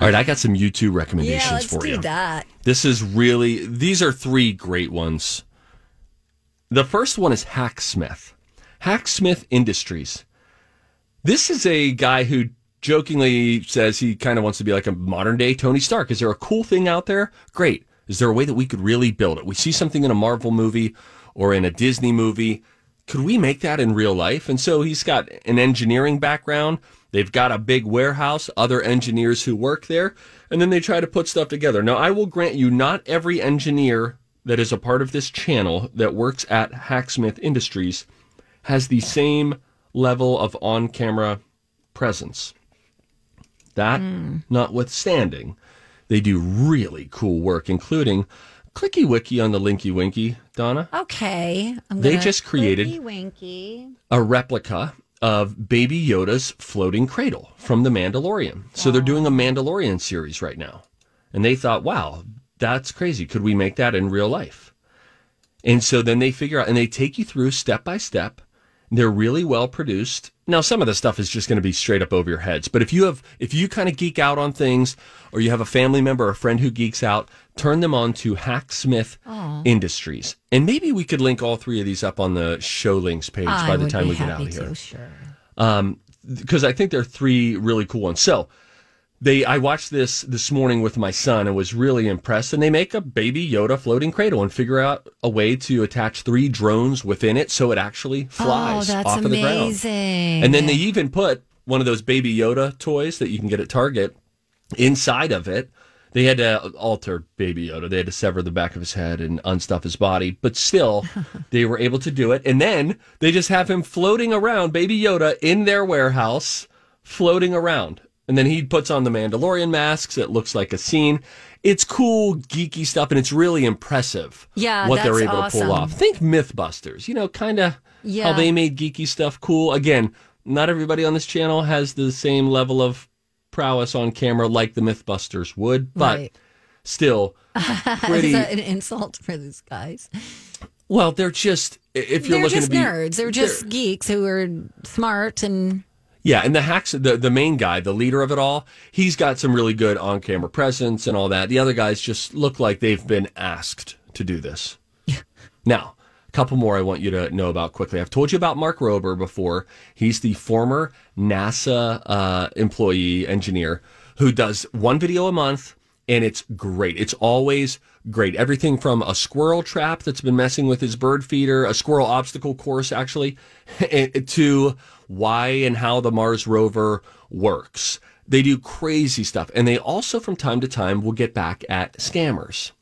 All right, I got some YouTube recommendations Yeah, let's for do you. that. This is really these are three great ones. The first one is Hacksmith. Hacksmith Industries. This is a guy who jokingly says he kind of wants to be like a modern day Tony Stark. Is there a cool thing out there? Great. Is there a way that we could really build it? We see something in a Marvel movie or in a Disney movie. Could we make that in real life? And so he's got an engineering background. They've got a big warehouse, other engineers who work there, and then they try to put stuff together. Now, I will grant you, not every engineer that is a part of this channel that works at Hacksmith Industries has the same level of on camera presence. That hmm. notwithstanding, they do really cool work, including Clicky Wiki on the Linky Winky, Donna. Okay. I'm They just created- a replica of Baby Yoda's floating cradle from The Mandalorian. So they're doing a Mandalorian series right now. And they thought, wow, that's crazy. Could we make that in real life? And so then they figure out and they take you through step by step. They're really well produced. Now some of the stuff is just going to be straight up over your heads. But if you have if you kind of geek out on things or you have a family member or a friend who geeks out, turn them on to Hacksmith Industries. And maybe we could link all three of these up on the show links page I by the time we get out of here to, sure. Um, because I think there are three really cool ones. So they, I watched this this morning with my son and was really impressed. And they make a baby Yoda floating cradle and figure out a way to attach three drones within it so it actually oh, flies oh, off of the ground. amazing. And then they even put one of those baby Yoda toys that you can get at Target inside of it. They had to alter Baby Yoda. They had to sever the back of his head and unstuff his body, but still, they were able to do it. And then they just have him floating around, Baby Yoda, in their warehouse, floating around. And then he puts on the Mandalorian masks. It looks like a scene. It's cool, geeky stuff, and it's really impressive. Yeah, what they're able to pull off. Think MythBusters. You know, kind of Yeah. how they made geeky stuff cool. Again, not everybody on this channel has the same level of prowess on camera like the MythBusters would, but Right. still pretty. Is that an insult for these guys? well, they're just if you're They're looking just to be nerds. They're just geeks who are smart and Yeah, and the hacks, the, the main guy, the leader of it all, he's got some really good on camera presence and all that. The other guys just look like they've been asked to do this. now, a couple more I want you to know about quickly. I've told you about Mark Rober before. He's the former NASA uh, employee engineer who does one video a month, and it's great. It's always great. Everything from a squirrel trap that's been messing with his bird feeder, a squirrel obstacle course, actually, to why and how the Mars rover works. They do crazy stuff. And they also, from time to time, will get back at scammers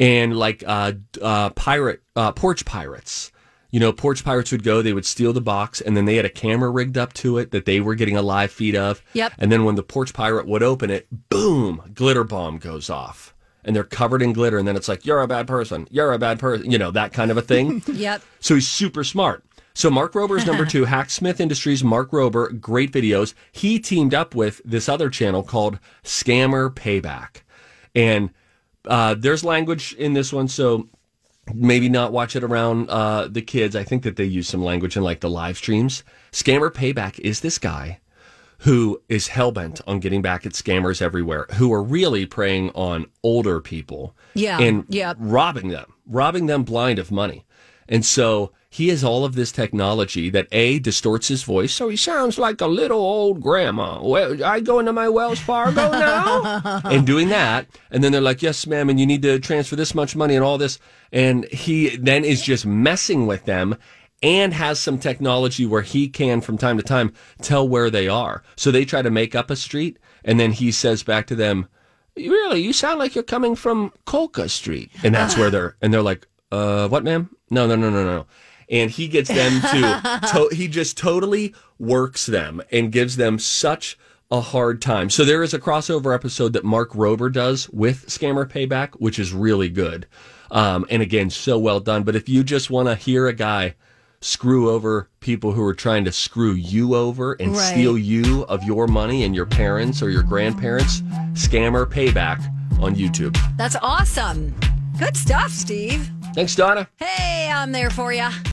and like uh, uh, pirate uh, porch pirates. You know, porch pirates would go, they would steal the box, and then they had a camera rigged up to it that they were getting a live feed of. Yep. And then when the porch pirate would open it, boom, glitter bomb goes off. And they're covered in glitter, and then it's like, you're a bad person, you're a bad person, you know, that kind of a thing. yep. So he's super smart. So Mark Rober is number two. Hacksmith Industries, Mark Rober, great videos. He teamed up with this other channel called Scammer Payback. And uh, there's language in this one, so maybe not watch it around uh, the kids. I think that they use some language in like the live streams. Scammer Payback is this guy who is hellbent on getting back at scammers everywhere who are really preying on older people Yeah, and yep. robbing them, robbing them blind of money. And so he has all of this technology that A distorts his voice, so he sounds like a little old grandma. Well, I go into my Wells Fargo now and doing that. And then they're like, Yes, ma'am, and you need to transfer this much money and all this. And he then is just messing with them and has some technology where he can from time to time tell where they are. So they try to make up a street and then he says back to them, Really, you sound like you're coming from Colca Street. And that's where they're and they're like, uh, what ma'am? No, no, no, no, no. And he gets them to, to he just totally works them and gives them such a hard time. So there is a crossover episode that Mark Rober does with Scammer Payback, which is really good. Um, and again, so well done. But if you just want to hear a guy screw over people who are trying to screw you over and Right. steal you of your money and your parents or your grandparents, Scammer Payback on YouTube. That's awesome. Good stuff, Steve. Thanks, Donna. Hey, I'm there for you.